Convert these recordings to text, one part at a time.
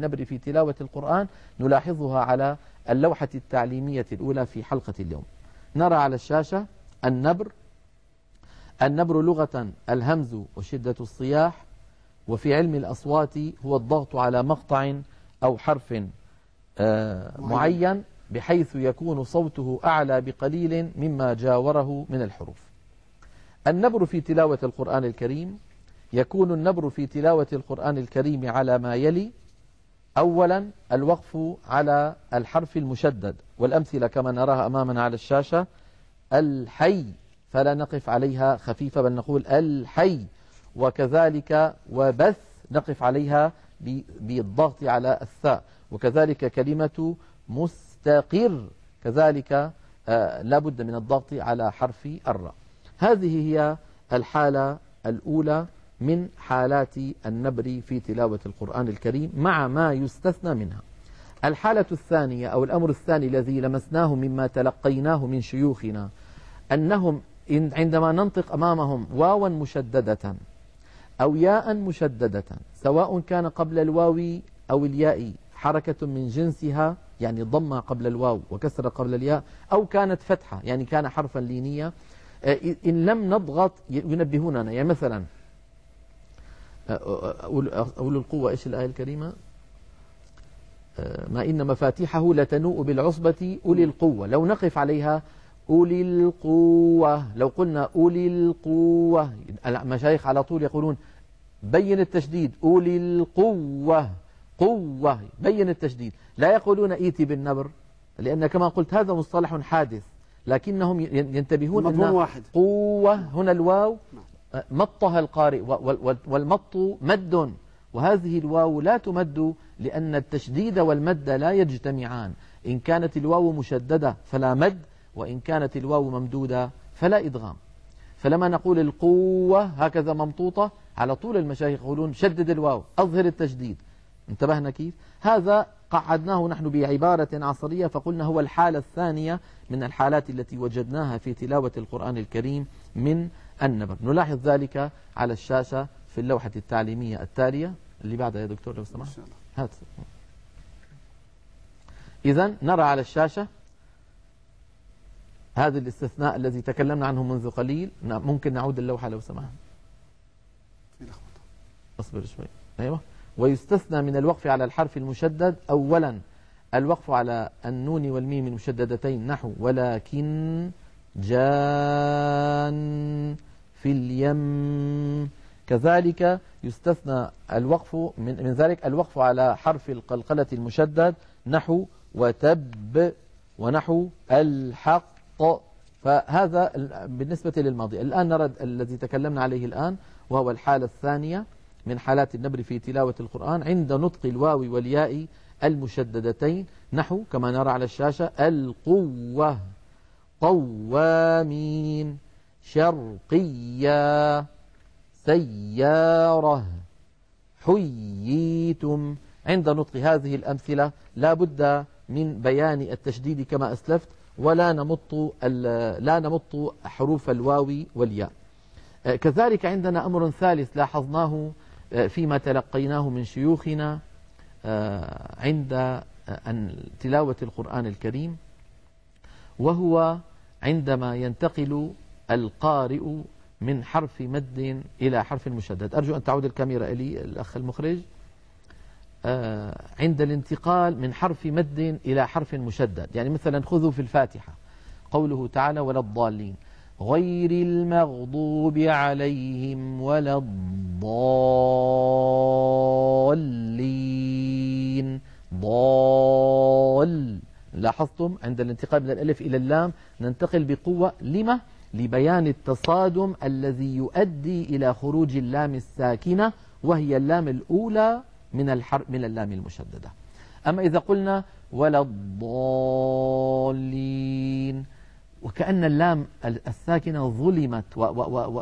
النبر في تلاوة القرآن نلاحظها على اللوحة التعليمية الأولى في حلقة اليوم. نرى على الشاشة النبر. النبر لغة الهمز وشدة الصياح وفي علم الأصوات هو الضغط على مقطع أو حرف آه، معين. بحيث يكون صوته أعلى بقليل مما جاوره من الحروف. النبر في تلاوة القرآن الكريم يكون النبر في تلاوة القرآن الكريم على ما يلي أولا الوقف على الحرف المشدد والأمثلة كما نراها أمامنا على الشاشة الحي فلا نقف عليها خفيفة بل نقول الحي وكذلك وبث نقف عليها بالضغط على الثاء وكذلك كلمة مستقر كذلك آه لابد من الضغط على حرف الراء. هذه هي الحالة الأولى من حالات النبر في تلاوة القرآن الكريم مع ما يستثنى منها. الحالة الثانية أو الأمر الثاني الذي لمسناه مما تلقيناه من شيوخنا أنهم عندما ننطق أمامهم واوا مشددة أو ياء مشددة سواء كان قبل الواو أو الياء حركة من جنسها يعني ضمة قبل الواو وكسرة قبل الياء أو كانت فتحة يعني كان حرفا لينيا آه، إن لم نضغط ينبهوننا يعني مثلا أقول القوة إيش الآية الكريمة؟ آه، ما إن مفاتيحه لتنوء بالعصبة أولي القوة. لو نقف عليها أولي القوة. لو قلنا أولي القوة المشايخ على طول يقولون بين التشديد أولي القوة. قوة بين التشديد. لا يقولون إيتي بالنبر لأن كما قلت هذا مصطلح حادث لكنهم ينتبهون أن واحد. قوة هنا الواو نعم. مطها القارئ والمط مد. وهذه الواو لا تمد لأن التشديد والمد لا يجتمعان. إن كانت الواو مشددة فلا مد وإن كانت الواو ممدودة فلا إدغام. فلما نقول القوة هكذا ممطوطة على طول المشايخ يقولون شدد الواو أظهر التشديد. انتبهنا كيف؟ هذا قعدناه نحن بعبارة عصرية فقلنا هو الحالة الثانية من الحالات التي وجدناها في تلاوة القرآن الكريم من النبر. نلاحظ ذلك على الشاشة في اللوحة التعليمية التالية. اللي بعدها يا دكتور لو سمحت. هات. إذا نرى على الشاشة هذا الاستثناء الذي تكلمنا عنه منذ قليل. ممكن نعود اللوحة لو سمحت. أصبر شوي. أيوه. ويستثنى من الوقف على الحرف المشدد اولا. الوقف على النون والميم المشددتين نحو. ولكن جان في اليم. كذلك يستثنى الوقف من, من ذلك الوقف على حرف القلقلة المشدد نحو. وتب ونحو. الحق. فهذا بالنسبة للماضي. الآن نرى الذي تكلمنا عليه الآن وهو الحالة الثانية. من حالات النبر في تلاوة القرآن عند نطق الواو والياء المشددتين. نحو كما نرى على الشاشة القوة قوامين شرقية سيارة حييتم. عند نطق هذه الأمثلة لا بد من بيان التشديد كما أسلفت ولا نمط لا نمط حروف الواو والياء. آه، كذلك عندنا أمر ثالث لاحظناه فيما تلقيناه من شيوخنا آه، عند تلاوة القرآن الكريم وهو عندما ينتقل القارئ من حرف مد إلى حرف مشدد أرجو أن تعود الكاميرا إلي الأخ المخرج. آه، عند الانتقال من حرف مد إلى حرف مشدد. يعني مثلا خذوا في الفاتحة. قوله تعالى ولا الضالين غير المغضوب عليهم ولا الضالين. ضال. لاحظتم؟ عند الانتقال من الألف إلى اللام ننتقل بقوة. لما؟ لبيان التصادم الذي يؤدي إلى خروج اللام الساكنة وهي اللام الأولى من الحرف من اللام المشددة. أما إذا قلنا ولا الضالين وكأن اللام الساكنة ظلمت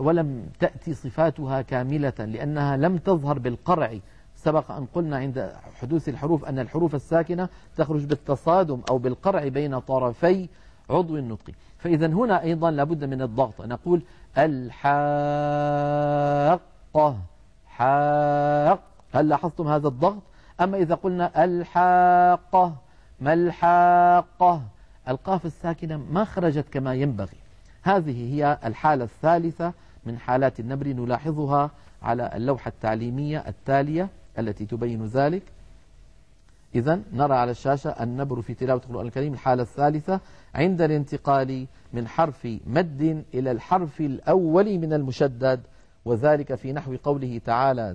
ولم تأتي صفاتها كاملة لأنها لم تظهر بالقرع. سبق أن قلنا عند حدوث الحروف أن الحروف الساكنة تخرج بالتصادم أو بالقرع بين طرفي عضو النطق. فإذا هنا أيضا لابد من الضغط. نقول الحاقة. حاق. هل لاحظتم هذا الضغط؟ أما إذا قلنا الحاقة ما الحاقة؟ القاف الساكنة ما خرجت كما ينبغي. هذه هي الحالة الثالثة من حالات النبر نلاحظها على اللوحة التعليمية التالية التي تبين ذلك. إذا نرى على الشاشة النبر في تلاوة القرآن الكريم الحالة الثالثة عند الانتقال من حرف مد إلى الحرف الأول من المشدد وذلك في نحو قوله تعالى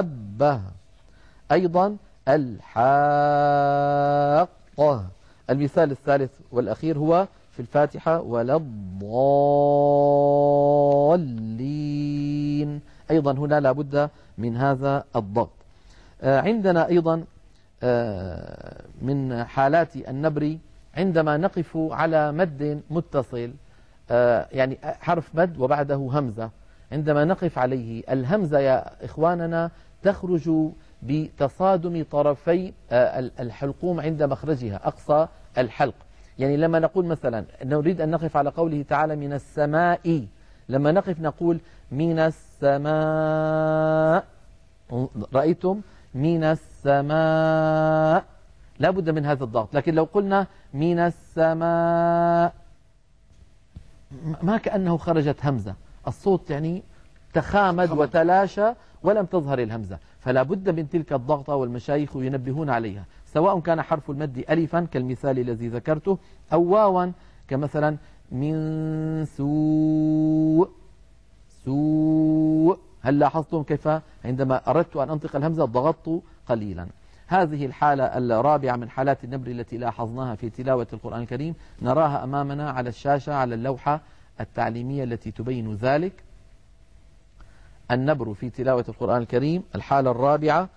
دابة أيضا الحاقة. المثال الثالث والأخير هو في الفاتحة ولا الضالين. أيضا هنا لابد من هذا الضغط آه، عندنا أيضا آه، من حالات النبر عندما نقف على مد متصل آه، يعني حرف مد وبعده همزة. عندما نقف عليه الهمزة يا إخواننا تخرج بتصادم طرفي الحلقوم عند مخرجها. أقصى الحلق. يعني لما نقول مثلا نريد أن نقف على قوله تعالى من السماء لما نقف نقول من السماء رأيتم من السماء. لا بد من هذا الضغط لكن لو قلنا من السماء ما كأنه خرجت همزة. الصوت يعني تخامد وتلاشى ولم تظهر الهمزة. فلا بد من تلك الضغطة والمشايخ ينبهون عليها. سواء كان حرف المد ألفا كالمثال الذي ذكرته أو واوا كمثلا من سوء سوء. هل لاحظتم كيف؟ عندما أردت أن أنطق الهمزة ضغطت قليلا. هذه الحالة الرابعة من حالات النبر التي لاحظناها في تلاوة القرآن الكريم. نراها أمامنا على الشاشة على اللوحة التعليمية التي تبين ذلك. النبر في تلاوة القرآن الكريم الحالة الرابعة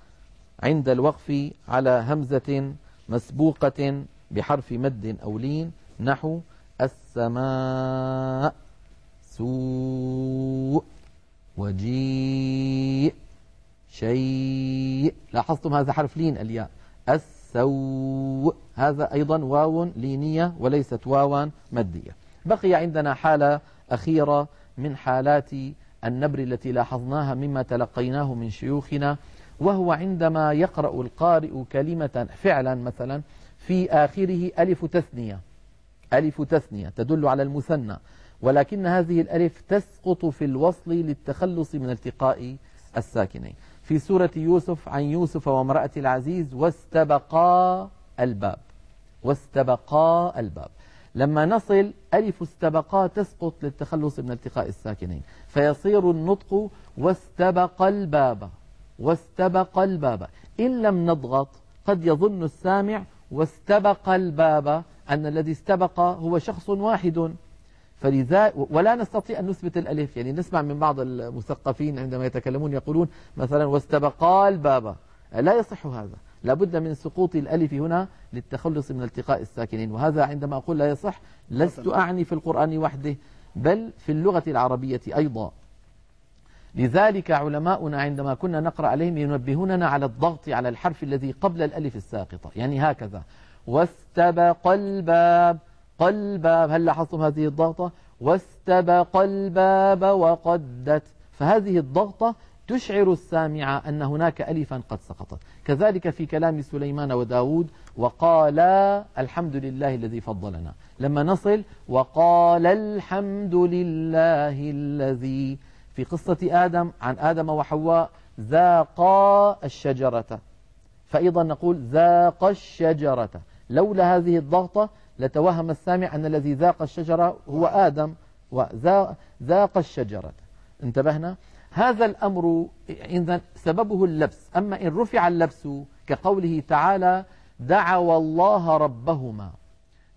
عند الوقف على همزة مسبوقة بحرف مد أو لين نحو السماء. سوء. وجيء. شيء. لاحظتم هذا حرف لين الياء. السوء. هذا أيضا واو لينية وليست واوا مدية. بقي عندنا حالة أخيرة من حالات النبر التي لاحظناها مما تلقيناه من شيوخنا وهو عندما يقرأ القارئ كلمة فعلا مثلا في آخره ألف تثنية. ألف تثنية تدل على المثنى. ولكن هذه الألف تسقط في الوصل للتخلص من التقاء الساكنين. في سورة يوسف عن يوسف وامرأة العزيز واستبقا الباب. واستبقا الباب. لما نصل ألف استبقا تسقط للتخلص من التقاء الساكنين. فيصير النطق واستبق الباب. واستبق الباب. إن لم نضغط قد يظن السامع واستبق الباب. أن الذي استبق هو شخص واحد. فلذا ولا نستطيع أن نثبت الألف. يعني نسمع من بعض المثقفين عندما يتكلمون يقولون مثلا واستبقا الباب. لا يصح هذا. لابد من سقوط الألف هنا للتخلص من التقاء الساكنين. وهذا عندما أقول لا يصح لست أعني في القرآن وحده بل في اللغة العربية أيضا. لذلك علماؤنا عندما كنا نقرأ عليهم ينبهوننا على الضغط على الحرف الذي قبل الألف الساقطة. يعني هكذا. واستبق الباب قلباب. هل لاحظتم هذه الضغطة؟ واستبق الباب وقدت. فهذه الضغطة تشعر السامع أن هناك ألفا قد سقطت. كذلك في كلام سليمان وداود وقال الحمد لله الذي فضلنا. لما نصل وقال الحمد لله الذي في قصة آدم عن آدم وحواء ذاقا الشجرة. فأيضا نقول ذاق الشجرة. لولا هذه الضغطة لتوهم السامع أن الذي ذاق الشجرة هو آدم وذاق الشجرة. انتبهنا؟ هذا الأمر إذا سببه اللبس. أما إن رفع اللبس كقوله تعالى دعوا الله ربهما.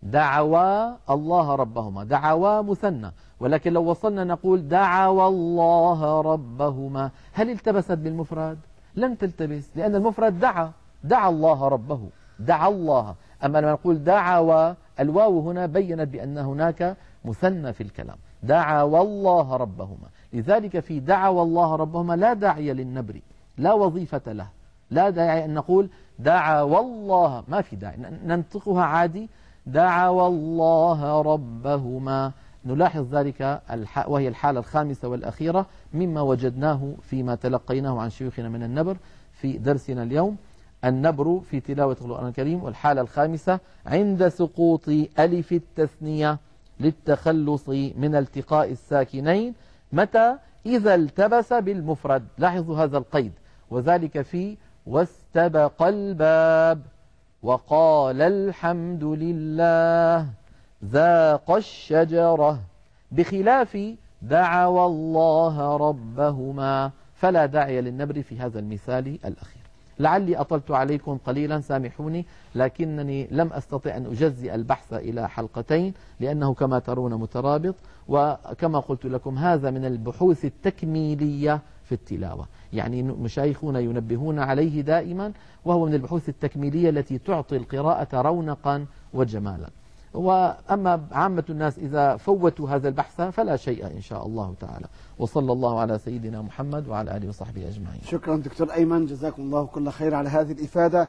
دعوا الله ربهما دعوا مثنى ولكن لو وصلنا نقول دعوا الله ربهما هل التبست بالمفرد؟ لن تلتبس لأن المفرد دعا دعا الله ربه دعا الله. أما لما نقول دعوا الواو هنا بينت بأن هناك مثنى في الكلام دعوا الله ربهما. لذلك في دعوا الله ربهما لا داعي للنبر لا وظيفة له لا داعي أن نقول دعوا الله ما في داعي ننطقها عادي دعوا الله ربهما. نلاحظ ذلك وهي الحالة الخامسة والأخيرة مما وجدناه فيما تلقيناه عن شيوخنا من النبر في درسنا اليوم. النبر في تلاوة القرآن الكريم والحالة الخامسة عند سقوط ألف التثنية للتخلص من التقاء الساكنين. متى؟ إذا التبس بالمفرد. لاحظوا هذا القيد. وذلك في واستبق الباب. وقال الحمد لله ذاق الشجرة. بخلاف دعوا الله ربهما فلا داعي للنبر في هذا المثال الأخير. لعلي أطلت عليكم قليلا سامحوني لكنني لم أستطع أن أجزئ البحث إلى حلقتين لأنه كما ترون مترابط وكما قلت لكم هذا من البحوث التكميلية في التلاوة. يعني مشايخنا ينبهون عليه دائما وهو من البحوث التكميلية التي تعطي القراءة رونقا وجمالا. وأما عامة الناس إذا فوتوا هذا البحث فلا شيء إن شاء الله تعالى. وصلى الله على سيدنا محمد وعلى آله وصحبه أجمعين. شكرا دكتور أيمن جزاكم الله كل خير على هذه الإفادة.